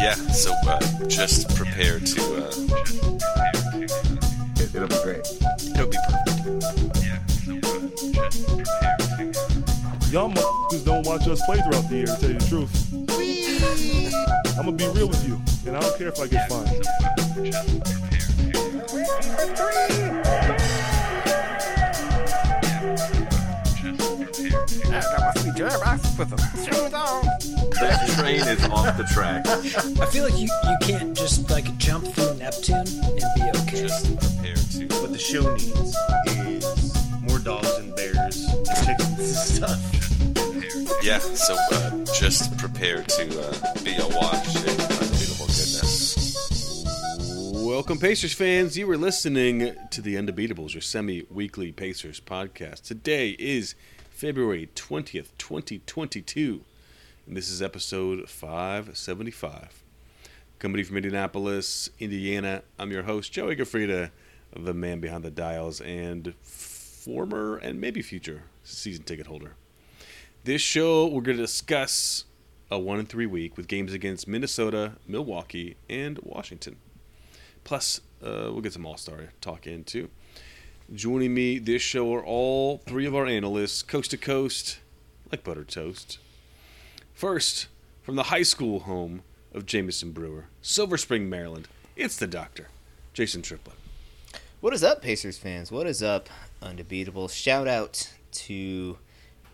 Yeah, so uh, just prepare to. Uh, It, it'll be great. it'll be perfect. Yeah, so uh, just prepare to. Y'all motherfuckers don't watch us play throughout the year, to tell you the truth. I'm gonna be real with you, and I don't care if I get fined. Just prepare to. That train is off the track. I feel like you, you can't just like jump through Neptune and be okay. Just prepare to. What the show needs is more dogs and bears and chickens and stuff. Yeah, so uh, just prepare to uh, be awash in unbeatable goodness. Welcome, Pacers fans. You are listening to the Undebeatables, your semi weekly Pacers podcast. Today is February 20th, 2022, and this is episode 575. Coming from Indianapolis, Indiana, I'm your host, Joey Gafrida, the man behind the dials and former and maybe future season ticket holder. This show, we're going to discuss a one and three week with games against Minnesota, Milwaukee, and Washington. Plus, uh, we'll get some All Star talk in too. Joining me this show are all three of our analysts, coast to coast, like buttered toast. First, from the high school home of Jameson Brewer, Silver Spring, Maryland, it's the doctor, Jason Triplett. What is up, Pacers fans? What is up, Undebeatable? Shout out to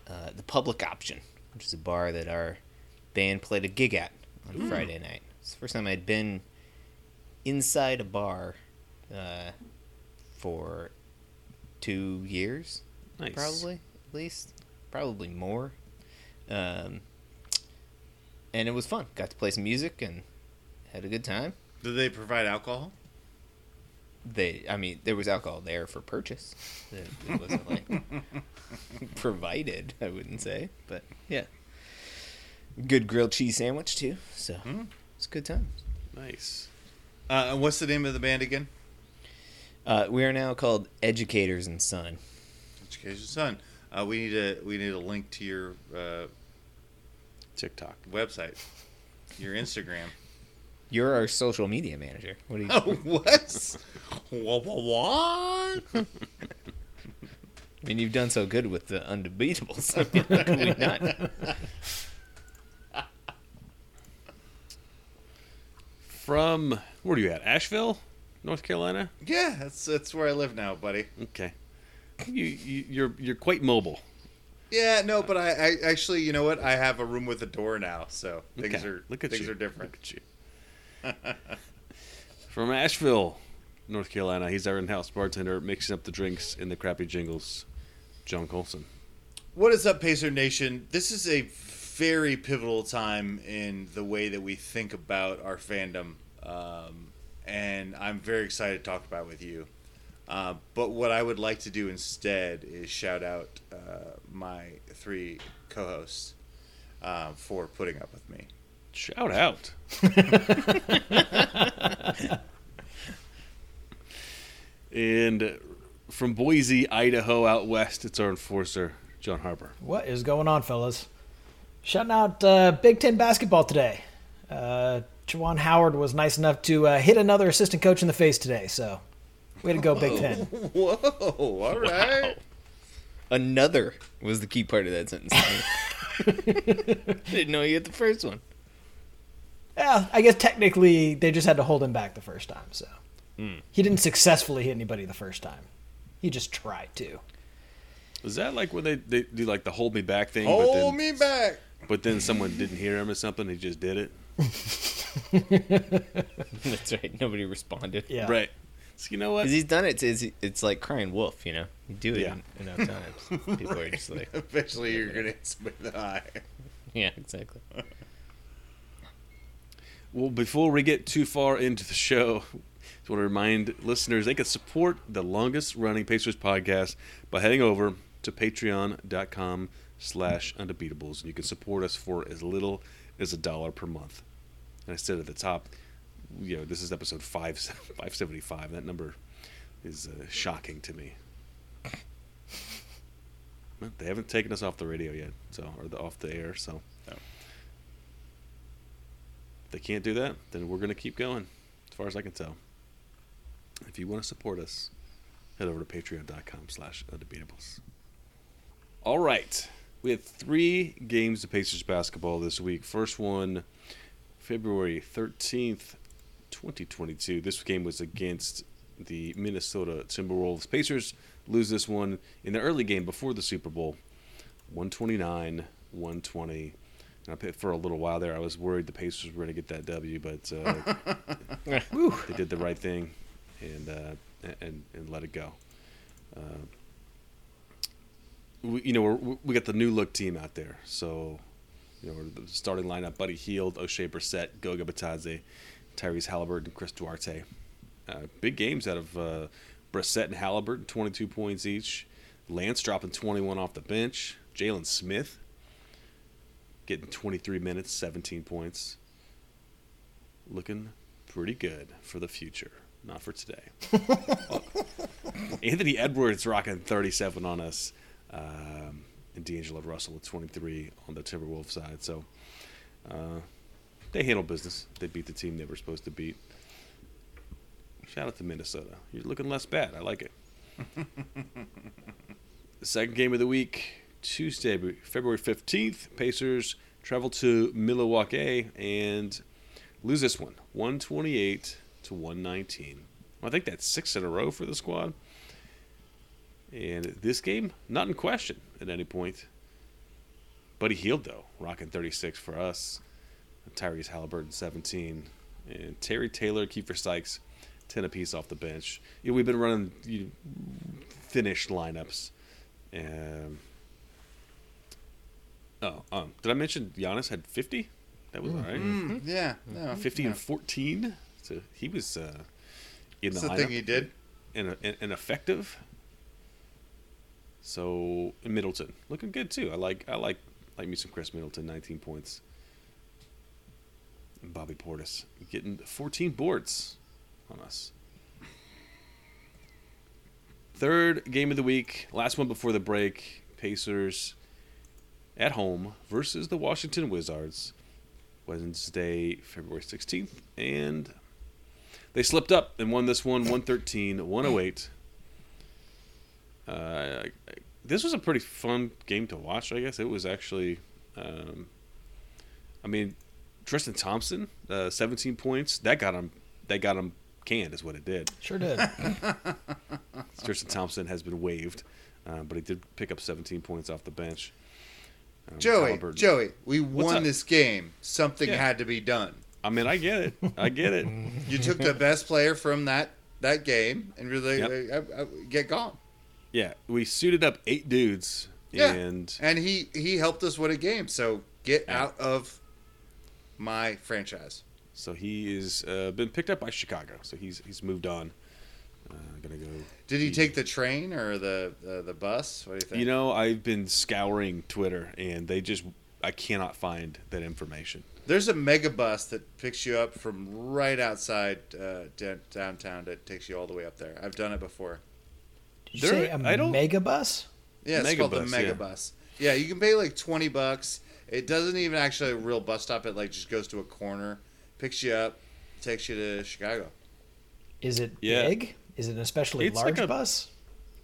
uh, the Public Option, which is a bar that our band played a gig at on Friday night. It's the first time I'd been inside a bar uh, for two years, Nice. probably at least, probably more. Um, and it was fun. Got to play some music and had a good time. Did they provide alcohol? they i mean there was alcohol there for purchase it, it wasn't like provided i wouldn't say but yeah good grilled cheese sandwich too so it's a good time Nice. Uh, and what's the name of the band again? uh, we are now called educators and son Educators and Son. Uh, we need a we need a link to your uh, TikTok. website, your Instagram. you're our social media manager what do you Oh, what? what? What? i mean you've done so good with the undebeatables I mean, how could we not From, where are you at? Asheville, North Carolina? Yeah, that's that's where I live now, buddy. Okay. You, you, you're, you're quite mobile. Yeah, no, but I, I actually, you know what? I have a room with a door now, so things Okay. are Look at things you. are different. Look at you. From Asheville, North Carolina, he's our in-house bartender, mixing up the drinks in the crappy jingles. John Colson. What is up, Pacer Nation? This is a very pivotal time in the way that we think about our fandom, um, and I'm very excited to talk about it with you. Uh, but what I would like to do instead is shout out uh, my three co-hosts uh, for putting up with me. Shout out. and from Boise, Idaho, out west, it's our enforcer, John Harper. What is going on, fellas? Shutting out uh, Big Ten basketball today. Uh, Juwan Howard was nice enough to uh, hit another assistant coach in the face today, so way to go, Big Ten. Whoa! All right. another was the key part of that sentence didn't know you hit the first one Yeah, I guess technically they just had to hold him back the first time, so hmm. he didn't successfully hit anybody the first time. He just tried to. Is that like when they, they do like the hold me back thing? but Hold then, me back. But then someone didn't hear him or something. He just did it. that's right nobody responded Yeah, Right. So you know what? Because he's done it. It's, it's like crying wolf, you know. You do it Yeah. en- enough times. People are just like, Eventually, you're gonna hit somebody in the eye. yeah, exactly. Well, before we get too far into the show, I just want to remind listeners they can support the longest running Pacers podcast by heading over to patreon.com slash undebeatables. And you can support us for as little as a dollar per month. And I said at the top, you know, this is episode 5, 575. That number is uh, shocking to me. Well, They haven't taken us off the radio yet, so or the, off the air. So If they can't do that, then we're going to keep going, as far as I can tell. If you want to support us, head over to patreon.com slash undebeatables. All right. We had three games of Pacers basketball this week. First one, February 13th, 2022. This game was against the Minnesota Timberwolves. Pacers lose this one in the early game before the Super Bowl, 129 120. And I picked for a little while there. I was worried the Pacers were going to get that W, but uh, they did the right thing and uh, and and let it go. Uh, we, you know, we're, we got the new look team out there, so you know the starting lineup: Buddy Hield, Oshae Brissett, Goga Bitadze, Tyrese Halliburton, Chris Duarte. Uh, big games out of uh, Brissett and Halliburton, 22 points each. Lance dropping 21 off the bench. Jalen Smith getting 23 minutes, 17 points. Looking pretty good for the future, not for today. Oh, Anthony Edwards rocking 37 on us, um, and D'Angelo Russell with 23 on the Timberwolves side. So uh, they handled business. They beat the team they were supposed to beat. Shout out to Minnesota. You're looking less bad. I like it. the second game of the week, Tuesday, February 15th, Pacers travel to Milwaukee and lose this one, 128 to 119. I think that's six in a row for the squad. And this game, not in question at any point. Buddy Hield, though, rocking 36 for us. Tyrese Halliburton, 17. And Terry Taylor, Keifer Sykes, 10 apiece off the bench. You know, we've been running you know, finished lineups. Um, oh, um, did I mention Giannis had 50? That was all right. Mm, yeah, no, 50 yeah. and 14. So he was uh, in the That's the lineup thing he did. and, and, and effective. So Middleton looking good too. I like I like like me some Khris Middleton, 19 points. Bobby Portis getting 14 boards on us. Third game of the week, last one before the break. Pacers at home versus the Washington Wizards. Wednesday, February 16th, and they slipped up and won this one 113 108. Uh, this was a pretty fun game to watch, I guess. It was actually, um, I mean, Tristan Thompson, uh, 17 points. That got him. That got him canned, is what it did. Sure did. Tristan Thompson has been waived, uh, but he did pick up 17 points off the bench. Um, Joey, Halliburton- Joey, we won up? this game. Something Yeah. had to be done. I mean, I get it. I get it. You took the best player from that that game and really Yep. uh, uh, get gone. Yeah, we suited up eight dudes, Yeah. and And he he helped us win a game. So get Yeah. out of my franchise. so he is uh, been picked up by Chicago. So he's he's moved on. Uh, gonna go. Did he be- take the train or the the, the bus? What do you think? You know, I've been scouring Twitter, and they just I cannot find that information. There's a mega bus that picks you up from right outside uh, downtown that takes you all the way up there. I've done it before. Did you There- say a I don't- mega bus? Yeah, it's called the Megabus, mega yeah. bus. Yeah, you can pay like twenty bucks. It doesn't even actually a real bus stop. It like just goes to a corner, picks you up, takes you to Chicago. Is it Yeah. big? Is it an especially It's large like a- bus?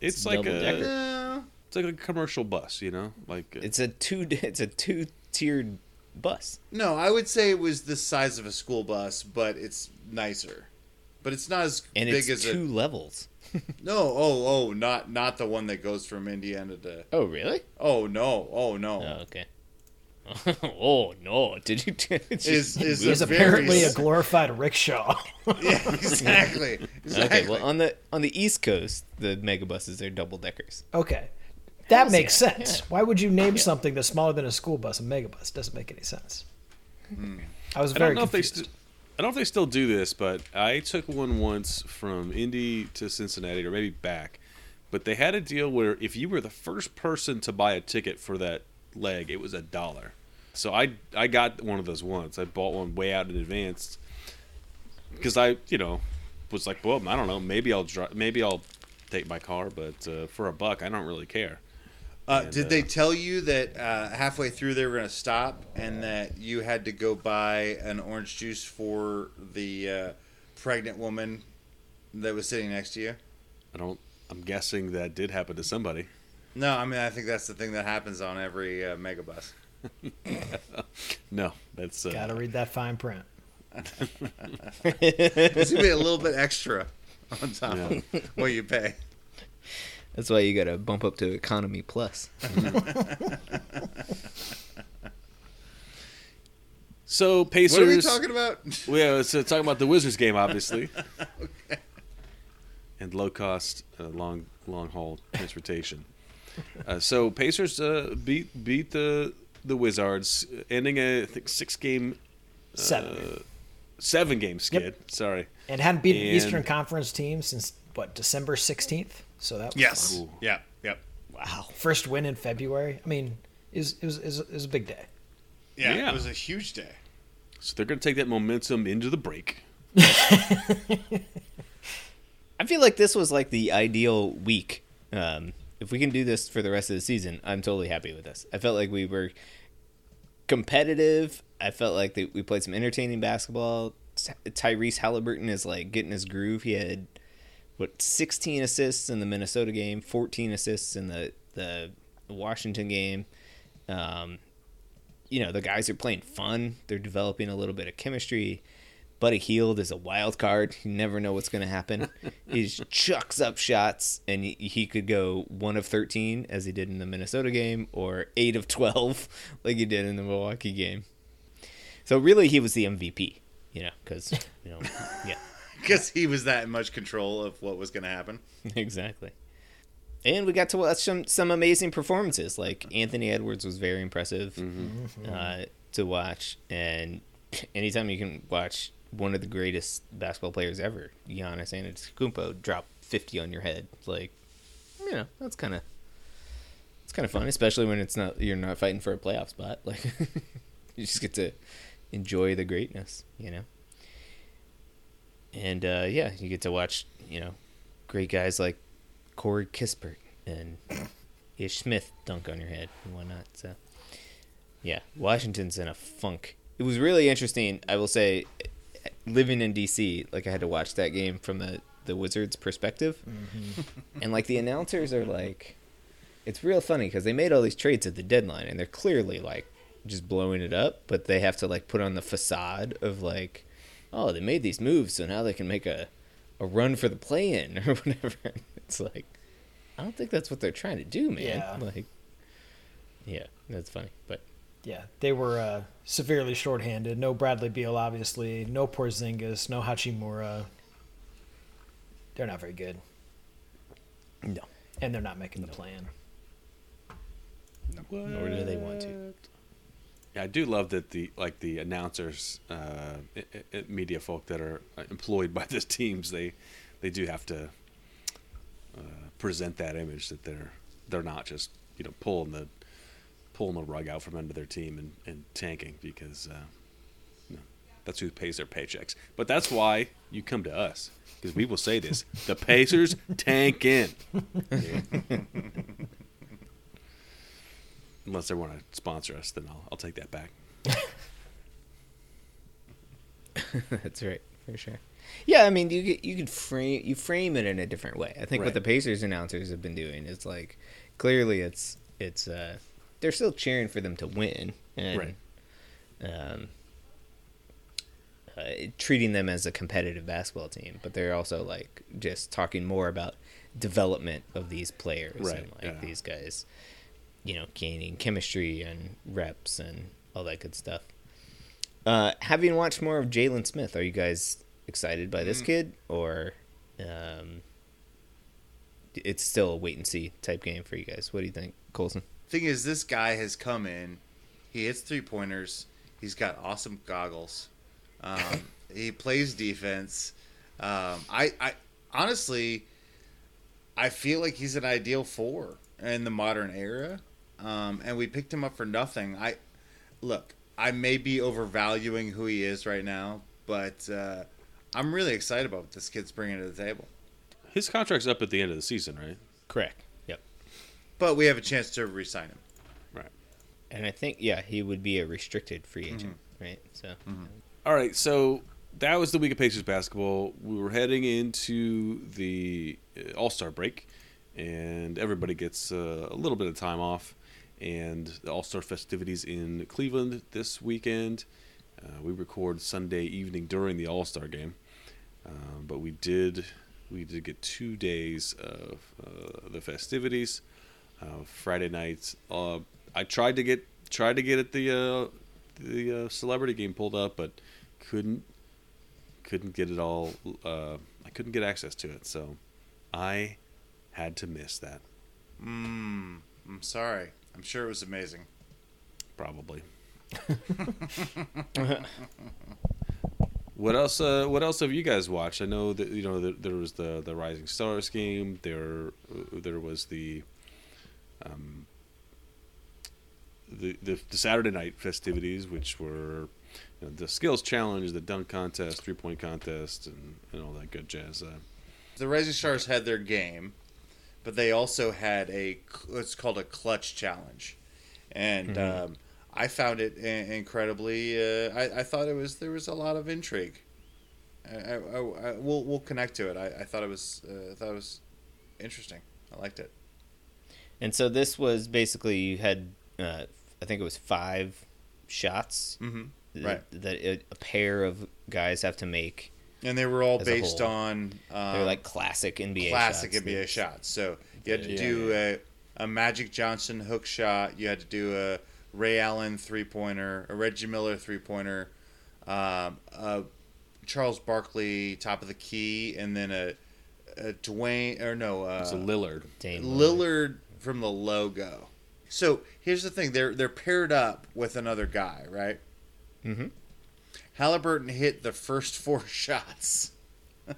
It's, It's like double-decker. a it's like a commercial bus, you know, like uh, It's a two. It's a two tiered bus. no, I would say it was the size of a school bus, but it's nicer. But it's not as and big it's as two a levels. no. Oh, oh, not not the one that goes from Indiana to. Oh really? Oh no, oh no. Oh okay. oh no! Did you? Did you Is is It's a apparently very a glorified rickshaw. yeah exactly exactly. Okay, well on the on the East Coast, the megabuses are double deckers. okay. That Hells makes yeah, sense. yeah. Why would you name something that's smaller than a school bus a megabus? Doesn't make any sense. Hmm. I was I very don't know if they. confused. St- I don't know if they still do this, but I took one once from Indy to Cincinnati, or maybe back. But they had a deal where if you were the first person to buy a ticket for that leg, it was a dollar. So I I got one of those once. I bought one way out in advance because I you know was like, well, I don't know, maybe I'll drive, maybe I'll take my car, but uh, for a buck, I don't really care. Uh, And, did uh, they tell you that uh, halfway through they were going to stop and that you had to go buy an orange juice for the uh, pregnant woman that was sitting next to you? I don't. I'm guessing that did happen to somebody. No, I mean I think that's the thing that happens on every uh, megabus. No, that's uh, Gotta read that fine print. It's gonna be a little bit extra on top Yeah. of what you pay. That's why you got to bump up to economy plus. So Pacers. What are we talking about? Well, yeah, it's uh, talking about the Wizards game, obviously, okay. and low cost, uh, long long haul transportation. Uh, so Pacers uh, beat beat the the Wizards, ending a I think six game, Seven. seven game skid. Yep. Sorry, and hadn't beaten an Eastern Conference team since, what, December 16th? So that was Yes. Cool. Yeah. Yep. Wow. First win in February. I mean, it was, it was, it was, it was a big day. Yeah, Yeah. It was a huge day. so they're going to take that momentum into the break. I feel like this was like the ideal week. Um, if we can do this for the rest of the season, I'm totally happy with this. I felt like we were competitive. I felt like that we played some entertaining basketball. Ty- Tyrese Halliburton is like getting his groove. He had what 16 assists in the Minnesota game, 14 assists in the the Washington game. Um, you know the guys are playing fun. They're developing a little bit of chemistry. Buddy Hield is a wild card. You never know what's going to happen. he chucks up shots, and he, could go one of thirteen as he did in the Minnesota game, or eight of twelve like he did in the Milwaukee game. So really, he was the MVP. You know, because you know, yeah, Because he was that much control of what was going to happen. exactly. And we got to watch some some amazing performances. Like Anthony Edwards was very impressive uh, to watch, and anytime you can watch one of the greatest basketball players ever, Giannis Antetokounmpo, drop fifty on your head, like you know that's kind of it's kind of fun, especially when it's not you're not fighting for a playoff spot. Like you just get to enjoy the greatness, you know. And uh, yeah, you get to watch you know great guys like Corey Kispert and Ish Smith dunk on your head and whatnot. So, yeah, Washington's in a funk. It was really interesting. I will say, living in DC, like I had to watch that game from the the Wizards' perspective, mm-hmm. and like the announcers are like, it's real funny because they made all these trades at the deadline, and they're clearly like just blowing it up, but they have to like put on the facade of like, oh, they made these moves, so now they can make a a run for the play-in or whatever. It's like, I don't think that's what they're trying to do, man. Yeah. Like, yeah, that's funny, but Yeah, they were uh, severely shorthanded. No Bradley Beal, obviously. No Porzingis. No Hachimura. They're not very good, no, and they're not making the plan. nor do they want to. Yeah, I do love that the like the announcers, uh, i- i- media folk that are uh, employed by the teams, they they do have to uh, present that image that they're they're not just you know pulling the pulling the rug out from under their team and, and tanking because uh, you know, that's who pays their paychecks. But that's why you come to us because we will say this: the Pacers tank in. Unless they want to sponsor us, then I'll, I'll take that back. That's right, for sure. Yeah, I mean, you you could frame you frame it in a different way. I think Right. what the Pacers announcers have been doing is like clearly it's it's uh they're still cheering for them to win and Right. um uh, treating them as a competitive basketball team, but they're also like just talking more about development of these players Right, and like yeah. these guys, you know, gaining chemistry and reps and all that good stuff. Uh, having watched more of Jalen Smith, are you guys excited by this kid, or um, it's still a wait and see type game for you guys? What do you think, Colson? Thing is, this guy has come in. He hits three pointers. He's got awesome goggles. Um, he plays defense. Um, I, I honestly, I feel like he's an ideal four in the modern era. Um, and we picked him up for nothing. I look. I may be overvaluing who he is right now, but uh, I'm really excited about what this kid's bringing to the table. His contract's up at the end of the season, right? Correct. Yep. but we have a chance to re-sign him. Right. And I think yeah, he would be a restricted free agent, Mm-hmm. right? So All right, so that was the week of Pacers basketball. We were heading into the All Star break, and everybody gets uh, a little bit of time off. And the All Star festivities in Cleveland this weekend. Uh, we record Sunday evening during the All Star game, um, but we did we did get two days of uh, the festivities. Uh, Friday nights. uh, I tried to get tried to get at the uh, the uh, celebrity game pulled up, but couldn't couldn't get it all. Uh, I couldn't get access to it, so I had to miss that. Mm, I'm sorry. I'm sure it was amazing. Probably. what else? Uh, what else have you guys watched? I know that you know there was the the Rising Stars game. There there was the um the the, the Saturday night festivities, which were you know, the skills challenge, the dunk contest, three point contest, and, and all that good jazz. Uh, The Rising Stars had their game, but they also had a what's called a clutch challenge, and um, I found it incredibly. Uh, I, I thought it was there was a lot of intrigue. I, I, I, I- we'll we'll connect to it. I, I thought it was uh, I thought it was interesting. I liked it. And so this was basically you had uh, I think it was five shots Mhm. th- Right. that it, a pair of guys have to make. And they were all based on um, They're like classic NBA classic shots. NBA shots. So you had to Yeah, do A, a Magic Johnson hook shot. You had to do a Ray Allen three pointer, a Reggie Miller three pointer, um, a Charles Barkley top of the key, and then a, a Dwayne or no, uh, it's a Lillard. Dame Lillard from the logo. So here's the thing: they're they're paired up with another guy, right? Mhm. Halliburton hit the first four shots.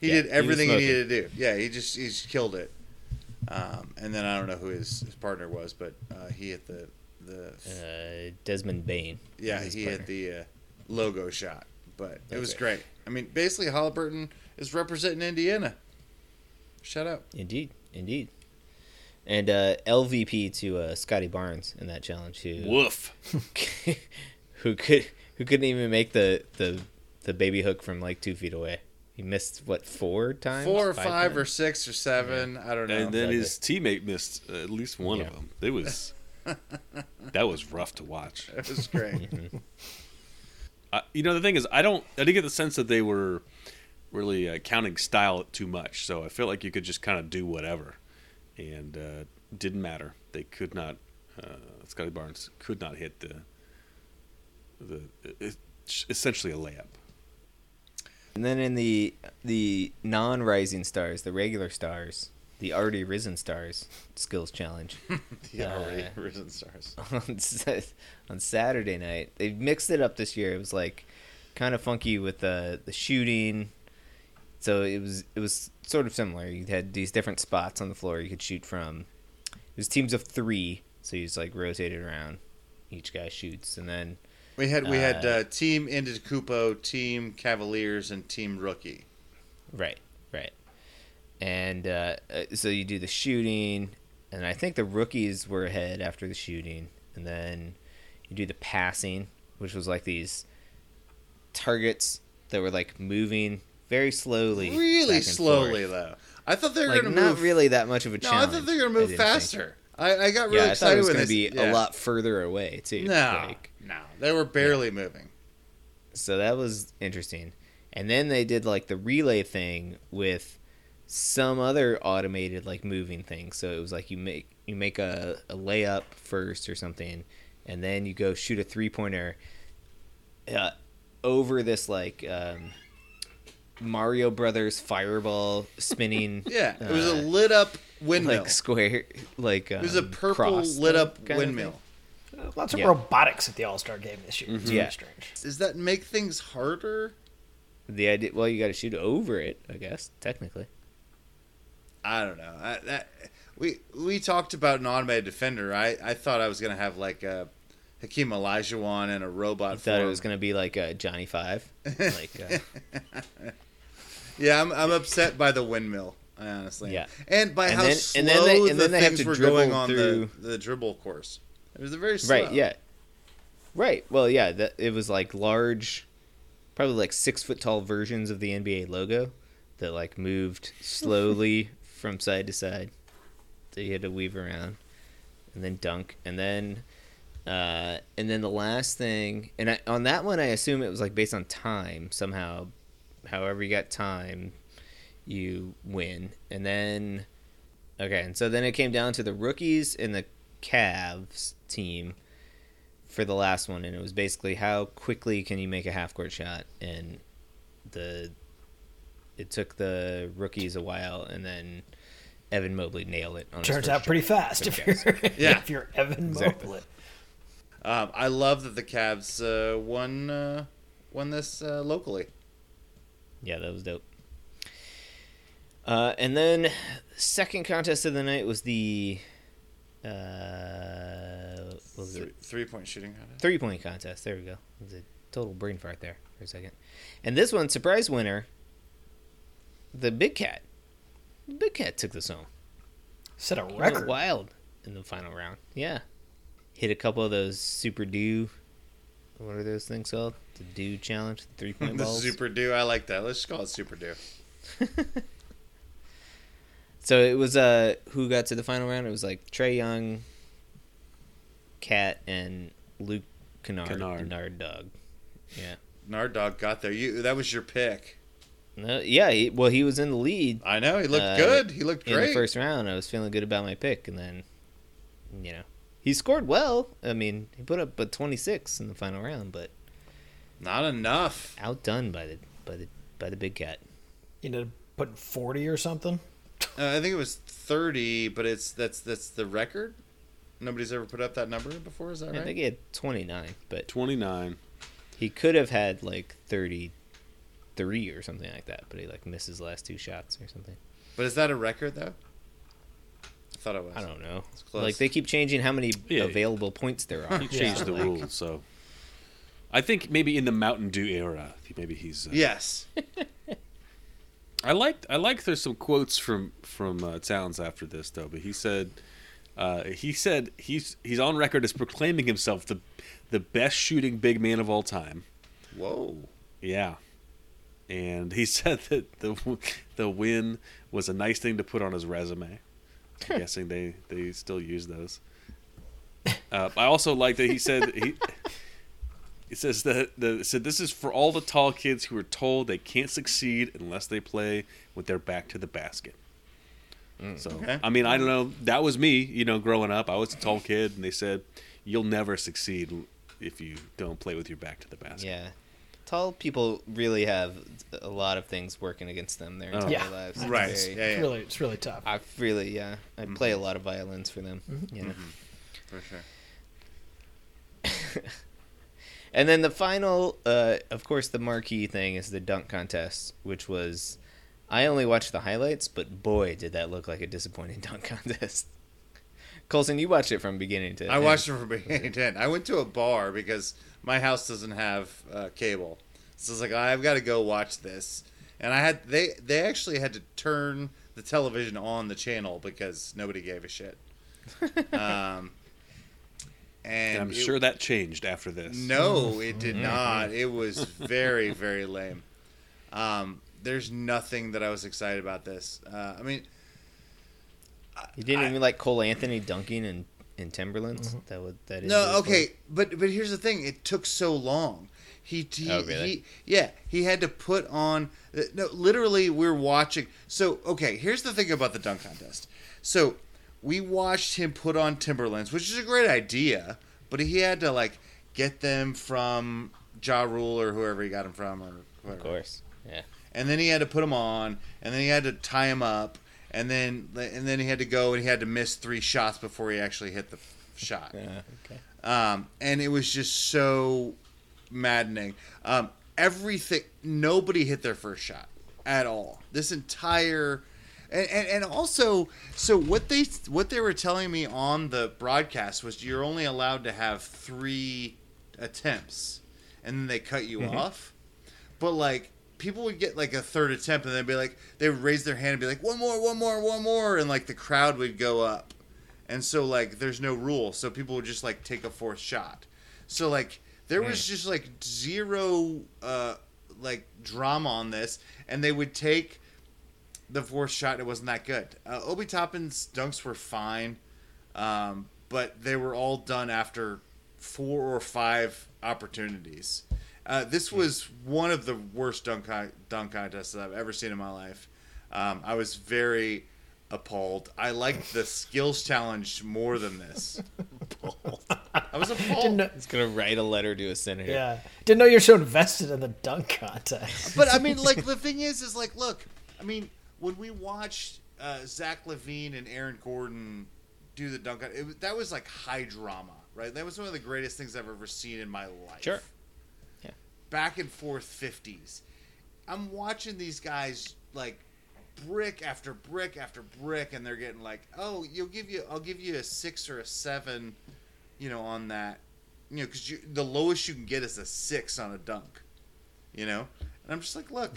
he Yeah, did everything he, smoking. needed to do. Yeah, he just he just killed it. Um, and then I don't know who his, his partner was, but uh, he hit the the Uh, Desmond Bane. yeah he partner. hit the uh, logo shot. But it was great. I mean, basically Halliburton is representing Indiana. Shut up. Indeed, indeed. And uh, LVP to uh, Scottie Barnes in that challenge, who Woof. who could who couldn't even make the the the baby hook from like two feet away. He missed what four times, Four or five or six or seven. I don't know. And then exactly. his teammate missed uh, at least one Yeah. of them. It was that was rough to watch. It was great. Uh, you know, the thing is, I don't. I didn't get the sense that they were really uh, counting style too much. So I felt like you could just kind of do whatever, and uh, didn't matter. They could not. Uh, Scottie Barnes could not hit the the it's essentially a layup. And then in the the non rising stars, the regular stars, the already risen stars skills challenge the already Uh, risen stars. on on Saturday night. They mixed it up this year. It was like kind of funky with the the shooting. So it was it was sort of similar. You had these different spots on the floor you could shoot from. It was teams of three, so you just like rotated around. Each guy shoots, and then We had we had Uh, uh, team Antetokounmpo, team Cavaliers, and team Rookie. Right, right. And uh, uh, so you do the shooting, and I think the rookies were ahead after the shooting, and then you do the passing, which was like these targets that were like moving very slowly, Really slowly forth. though. I thought they were like going not to move. really that much of a challenge. no, I thought they were going to move didn't faster. I, I got really Yeah, I thought excited it was going to be yeah. a lot further away too. No, Like, no, they were barely moving. so that was interesting. And then they did like the relay thing with some other automated like moving thing. So it was like you make you make a, a layup first or something, and then you go shoot a three pointer uh, over this like um, Mario Brothers fireball spinning. Yeah, it was a uh, lit up windmill. like square like um, it was a purple cross lit up kind of windmill. thing. Lots of Yeah. robotics at the All Star game this year. It's Yeah. very strange. Does that make things harder? The idea, well, you got to shoot over it, I guess technically. I don't know. I, that we we talked about an automated defender. I, I thought I was gonna have like a Hakeem Olajuwon and a robot. I thought it was going to be like a Johnny Five. Like, uh, Yeah, I'm I'm upset by the windmill. I honestly. am. Yeah. And by And how then- slow and then they- and the then things were going on the, through- the dribble course. It was a very slow. Right. Yeah. Right. Well, yeah. That it was like large, probably like six foot tall versions of the NBA logo that like moved slowly from side to side. So you had to weave around, and then dunk, and then, uh, and then the last thing, and I, on that one, I assume it was like based on time somehow. However, you got time, you win, and then, okay, and so then it came down to the rookies and the Cavs team for the last one, and it was basically how quickly can you make a half court shot, and the it took the rookies a while, and then Evan Mobley nailed it. On Turns first out pretty fast if you're Yeah. if you're Evan Exactly. Mobley. Um, I love that the Cavs uh, won uh, won this uh, locally. Yeah, that was dope. Uh, and then second contest of the night was the uh, what was Three, it? three point shooting contest. Three point contest. There we go. It was a total brain fart there for a second. And this one, surprise winner, the Big Cat. The Big Cat took this home. Set a record. wild in the final round. Yeah, hit a couple of those super do. What are those things called? The do challenge, the three point balls. super do. I like that. Let's just call it super do. So it was uh who got to the final round? It was like Trae Young, Cat, and Luke Kennard, Kennard. Nard Dog. Yeah. Nard Dog got there. You that was your pick. No, yeah. He, well, he was in the lead I know. He looked Uh, good. He looked in great. the first round. I was feeling good about my pick, and then, you know, he scored well. I mean, he put up a 26 in the final round, but Not enough. outdone by the by the by the big cat. You know, putting forty or something. Uh, I think it was thirty, but it's that's that's the record. Nobody's ever put up that number before. Is that I right? I think he had 29, but 29. he could have had like 33 or something like that, but he like missed his last two shots or something. But is that a record though? I thought it was. I don't know. close. Like they keep changing how many Yeah. available points there are. He changed So, the like, rules, so. I think maybe in the Mountain Dew era, maybe he's. Uh, Yes. I liked. I like. There's some quotes from from uh, Towns after this though, but he said. Uh, he said he's he's on record as proclaiming himself the the best shooting big man of all time. Whoa. Yeah, and he said that the the win was a nice thing to put on his resume. I'm guessing they they still use those. Uh, I also like that he said he. He says that the said this is for all the tall kids who are told they can't succeed unless they play with their back to the basket. So Okay. I mean I don't know that was me you know growing up I was a tall kid and they said you'll never succeed if you don't play with your back to the basket. Yeah. Tall people really have a lot of things working against them their Oh. entire Yeah. lives. It's Right. very- Yeah, It's yeah. really, it's really tough. I really, yeah. I play a lot of violins for them. You know. For sure. And then the final, uh, of course, the marquee thing is the dunk contest, which was. I only watched the highlights, but boy, did that look like a disappointing dunk contest. Colson, you watched it from beginning to end. I end. watched it from beginning to end. I went to a bar because my house doesn't have uh, cable, so I was like, I've got to go watch this. And I had they they actually had to turn the television on the channel because nobody gave a shit. um, and And I'm it- sure that changed after this. No, it did not. It was very, very lame. Um, there's nothing that I was excited about this. Uh, I mean, You didn't I- even like Cole Anthony dunking in, in Timberlands? That would that is no, okay, but but here's the thing. It took so long. He, he, Oh, really? he yeah, he had to put on. uh, No, literally, we're watching. So okay, here's the thing about the dunk contest. So we watched him put on Timberlands, which is a great idea, but he had to like get them from Ja Rule or whoever he got them from, or whoever. Of course. Yeah. and then he had to put them on, and then he had to tie them up, and then and then he had to go and he had to miss three shots before he actually hit the shot. Yeah. Okay. Um, and it was just so maddening. Um, everything, nobody hit their first shot at all. This entire, and, and, and also, so what they what they were telling me on the broadcast was you're only allowed to have three attempts, and then they cut you off. But like people would get like a third attempt and they'd be like they would raise their hand and be like one more one more one more and like the crowd would go up and so like there's no rule so people would just like take a fourth shot so like there was just like zero uh like drama on this and they would take the fourth shot it wasn't that good. Uh, obi toppin's dunks were fine um, but they were all done after four or five opportunities. Uh, this was one of the worst dunk con- dunk contests that I've ever seen in my life. Um, I was very appalled. I liked the skills challenge more than this. I was Didn't appalled. know, He's gonna write a letter to a senator. yeah, didn't know you're so invested in the dunk contest. But I mean, like the thing is, is like, look, I mean, when we watched uh, Zach LaVine and Aaron Gordon do the dunk, it, that was like high drama, right? That was one of the greatest things I've ever seen in my life. Sure. Yeah. Back and forth fifties. I'm watching these guys like brick after brick after brick, and they're getting like, oh, you'll give you, I'll give you a six or a seven, you know, on that, you know, because the lowest you can get is a six on a dunk, you know, and I'm just like, look,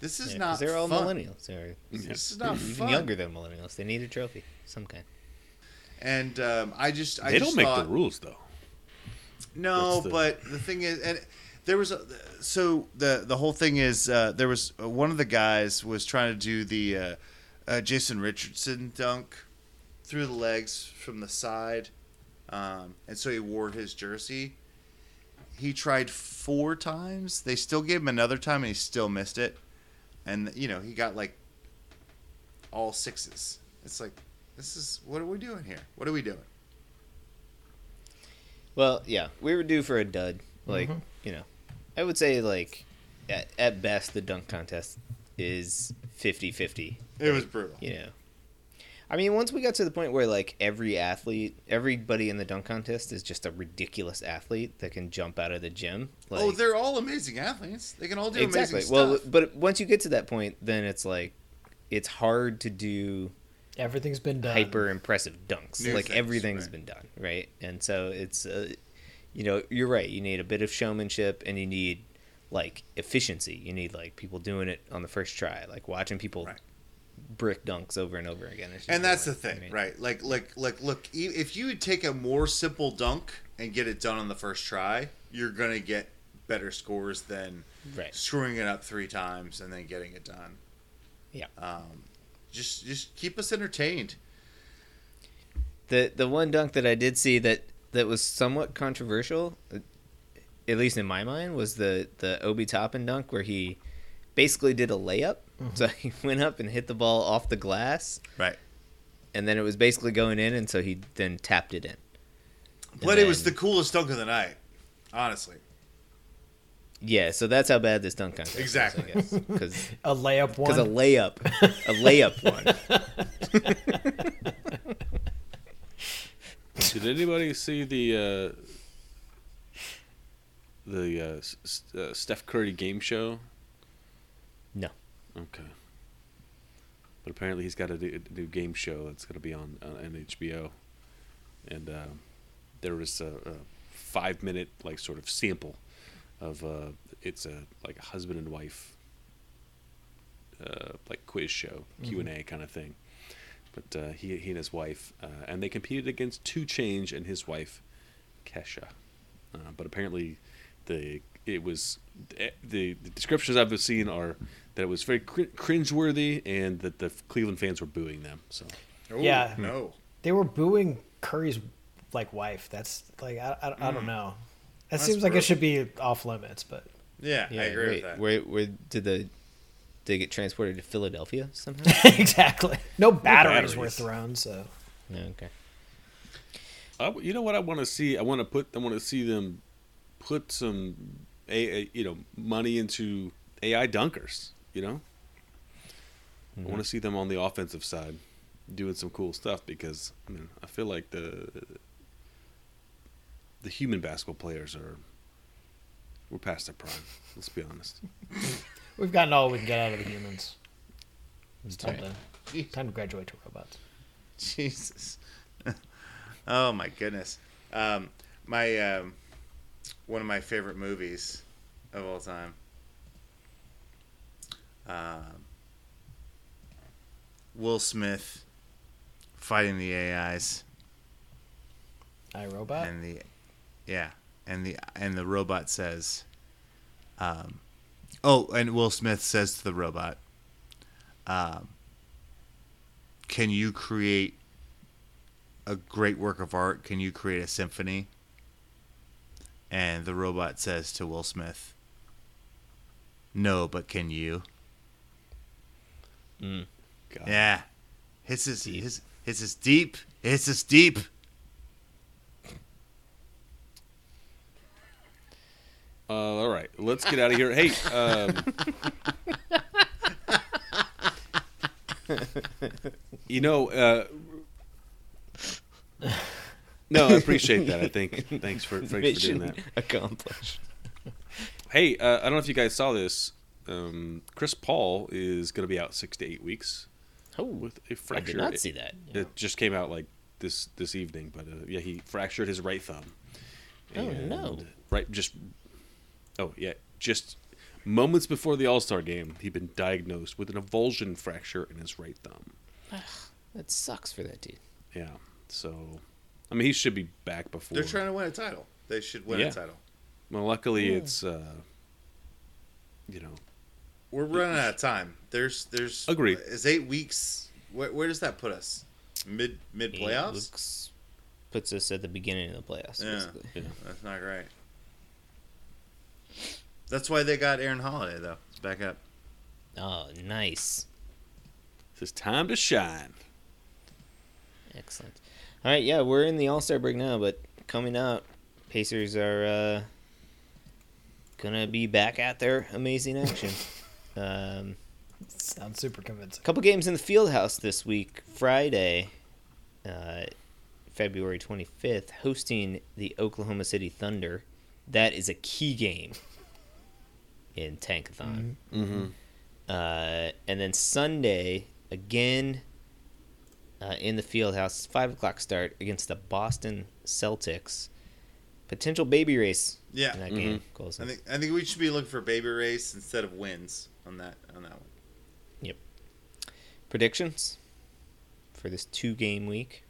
this is Yeah, 'cause not. they're all fun. millennials. They're This is not even fun. younger than millennials. They need a trophy, some kind. And um, I just, I they just don't make thought, the rules though. No, the- but the thing is, and there was a so the the whole thing is uh, there was uh, one of the guys was trying to do the uh, uh, Jason Richardson dunk through the legs from the side, um, and so he wore his jersey. He tried four times. They still gave him another time, and he still missed it. And you know he got like all sixes. It's like this is what are we doing here? What are we doing? Well, yeah, we were due for a dud. Like, Mm-hmm. you know, I would say like at, at best the dunk contest is 50-50. It was brutal. You know. I mean, once we got to the point where like every athlete, everybody in the dunk contest is just a ridiculous athlete that can jump out of the gym. Like, oh, they're all amazing athletes. They can all do exactly. amazing Well, stuff. Well, but once you get to that point, then it's like it's hard to do Everything's been done. hyper impressive dunks. New like things, everything's right. been done, right? And so it's, uh, you know, you're right. You need a bit of showmanship, and you need like efficiency. You need like people doing it on the first try, like watching people Right. brick dunks over and over again. And that's the thing, I mean, right? Like, like, like, look. If you would take a more simple dunk and get it done on the first try, you're gonna get better scores than Right. screwing it up three times and then getting it done. Yeah. Um, just, just keep us entertained. The the one dunk that I did see that that was somewhat controversial, uh, at least in my mind, was the the Obi Toppin dunk where he basically did a layup. So he went up and hit the ball off the glass, Right. and then it was basically going in, and so he then tapped it in. But it was the coolest dunk of the night, honestly. Yeah, so that's how bad this dunk contest Exactly. is, I guess. Because A layup one. a layup, a layup one. Did anybody see the uh, the uh, S- uh, Steph Curry game show? No. Okay. But apparently he's got a new, a new game show that's going to be on on HBO, and uh, there was a, a five minute like sort of sample of uh, it's a like a husband and wife uh, like quiz show Q and A kind of thing. But uh, he he and his wife uh, and they competed against 2 Chainz and his wife Kesha. Uh, but apparently the it was the, the descriptions I've seen are that it was very cr- cringeworthy and that the Cleveland fans were booing them. So Ooh, Yeah. No. They were booing Curry's like wife. That's like I, I, I Mm. don't know. That That's seems like it should be off limits, but Yeah, Yeah, I agree wait, with that. Where, where did the did they get transported to Philadelphia somehow? exactly. No batteries, were batteries. thrown, so no, okay. I, you know what I want to see? I want to put I want to see them put some a, a- you know money into AI dunkers. You know, I want to mm-hmm. see them on the offensive side doing some cool stuff because I mean I feel like the the human basketball players are we're past their prime. Let's be honest. we've gotten all we can get out of the humans. It's time right. to time to graduate to robots. Jesus. oh my goodness. Um, my um, one of my favorite movies of all time. um, Will Smith fighting the AIs iRobot. and the yeah and the and the robot says um oh and will smith says to the robot um can you create a great work of art? Can you create a symphony? And the robot says to will smith no but can you? Mm. God. yeah. Hits us hits us deep. Hits us deep Uh, all right, let's get out of here. Hey, um, you know, uh, no, I appreciate that. I think thanks for thanks for doing that. accomplished. Hey, uh, I don't know if you guys saw this. Um, Chris Paul is going to be out six to eight weeks Oh, with a fracture. I did not see that. It just came out like this this evening, but uh, yeah, he fractured his right thumb. Oh, no. Right, just oh yeah, just moments before the All Star game, he'd been diagnosed with an avulsion fracture in his right thumb. That sucks for that dude. Yeah, so I mean, he should be back before. they're trying to win a title they should win Yeah. a title Well, luckily it's uh, you know We're running out of time. There's there's Agreed. Is eight weeks? Where, where does that put us? Mid mid playoffs? puts us at the beginning of the playoffs. Yeah. Basically. That's not great. That's why they got Aaron Holiday though. It's back up. Oh, nice. it's time to shine. Excellent. All right, yeah, we're in the All Star break now, but coming out, Pacers are uh, gonna be back at their amazing action. um, Sounds super convincing. A couple games in the field house this week. Friday, uh, February 25th, hosting the Oklahoma City Thunder. That is a key game in Tankathon. Mm-hmm. Uh, and then Sunday, again uh, in the field house, 5 o'clock start against the Boston Celtics. Potential baby race Yeah. in that game. Colson. I think I think we should be looking for baby race instead of wins on that on that one. Yep. Predictions for this two game week?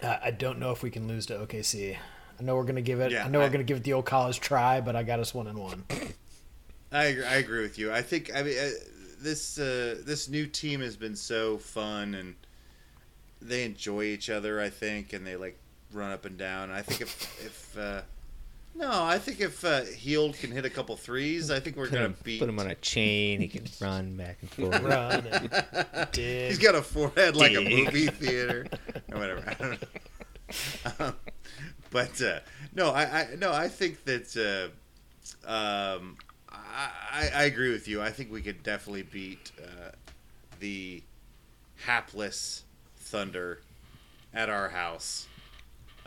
Uh, I don't know if we can lose to OKC. I know we're gonna give it. Yeah, I know I- we're gonna give it the old college try, but I got us one and one. I agree, I agree with you. I think I mean uh, this uh, this new team has been so fun and they enjoy each other. I think and they like run up and down. I think if if uh, no, I think if uh, Hield can hit a couple threes, I think we're Put gonna him, beat. put him on a chain. He can run back and forth. Run and dig. He's got a forehead like a movie theater or whatever. I don't know. Um, but uh, no, I, I no, I think that uh, um, I, I I agree with you. I think we could definitely beat uh, the hapless Thunder at our house.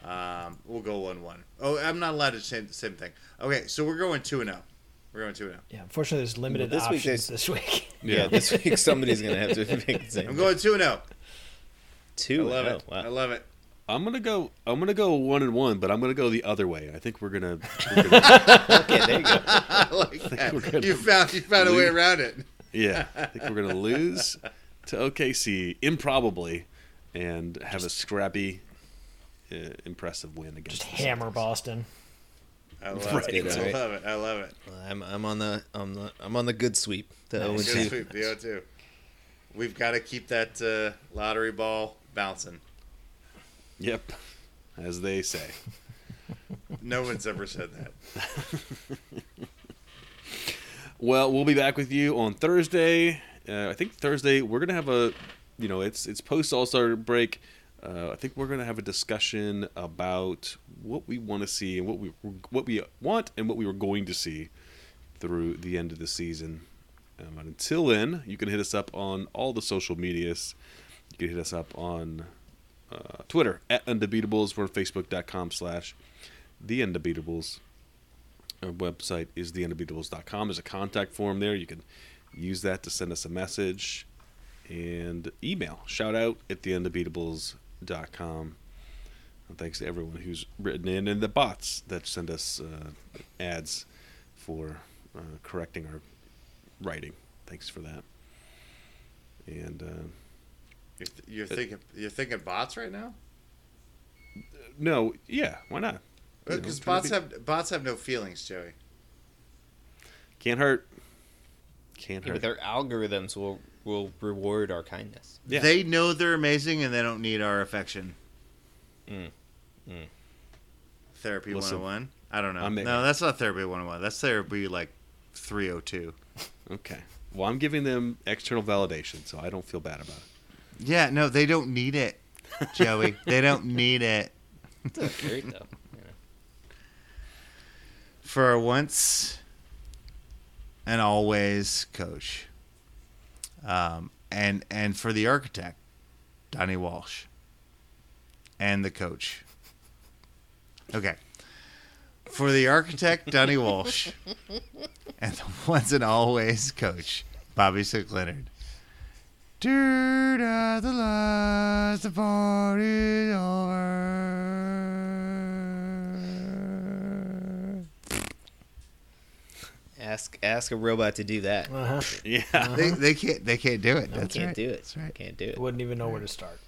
Um, we'll go one-one. Oh, I'm not allowed to say the same thing. Okay, so we're going two and zero. We're going two and zero. Yeah, unfortunately, there's limited Well, this options there's- this week. yeah. this week somebody's gonna have to make the same. I'm going two and zero. Two. I two. love oh, it. wow. I love it. I'm gonna go. I'm gonna go one and one, but I'm gonna go the other way. I think we're gonna. We're gonna Okay, there you go. I like that. we're gonna You found you found a way around it. yeah, I think we're gonna lose to OKC improbably, and have a scrappy, uh, impressive win against. Just the hammer Celtics. Boston. I love Right. it. I Alright. love it. I love it. I'm I'm on the I'm the I'm on the good sweep. The Nice. 0 Good sweep. The 0-2. We've got to keep that uh, lottery ball bouncing. Yep, as they say. No one's ever said that. Well, we'll be back with you on Thursday. Uh, I think Thursday we're gonna have a, you know, it's it's post All Star break. Uh, I think we're gonna have a discussion about what we want to see and what we what we want and what we were going to see through the end of the season. Um, and until then, you can hit us up on all the social medias. You can hit us up on uh, Twitter at Undebeatables. We're on Facebook.com slash The Undebeatables. Our website is theundebeatables.com. There's a contact form there. You can use that to send us a message and email. Shout out at theundebeatables.com. And thanks to everyone who's written in and the bots that send us uh, ads for uh, correcting our writing. Thanks for that. And uh, You're, th- you're thinking you're thinking bots right now? no, yeah, why not? Because trying bots to have bots have no feelings, Joey. Can't hurt. Can't Yeah, hurt. but their algorithms will will reward our kindness. Yeah. They know they're amazing and they don't need our affection. Mm. Mm. Therapy 101? I don't know. No, that's not therapy 101. That's therapy like 302. Okay. Well, I'm giving them external validation, so I don't feel bad about it. Yeah, no, they don't need it, Joey. they don't need it. It's great though. know. For once and always coach. Um, and and for the architect, Donnie Walsh. And the coach. Okay. For the architect, Donnie Walsh. and the once and always coach, Bobby Slick Leonard. Turn out the lights, the party's over. Ask ask a robot to do that. Uh-huh. Yeah. They, they can't they can't do it. No, That's can't right. do it. That's right. Can't do it. Wouldn't even know where to start.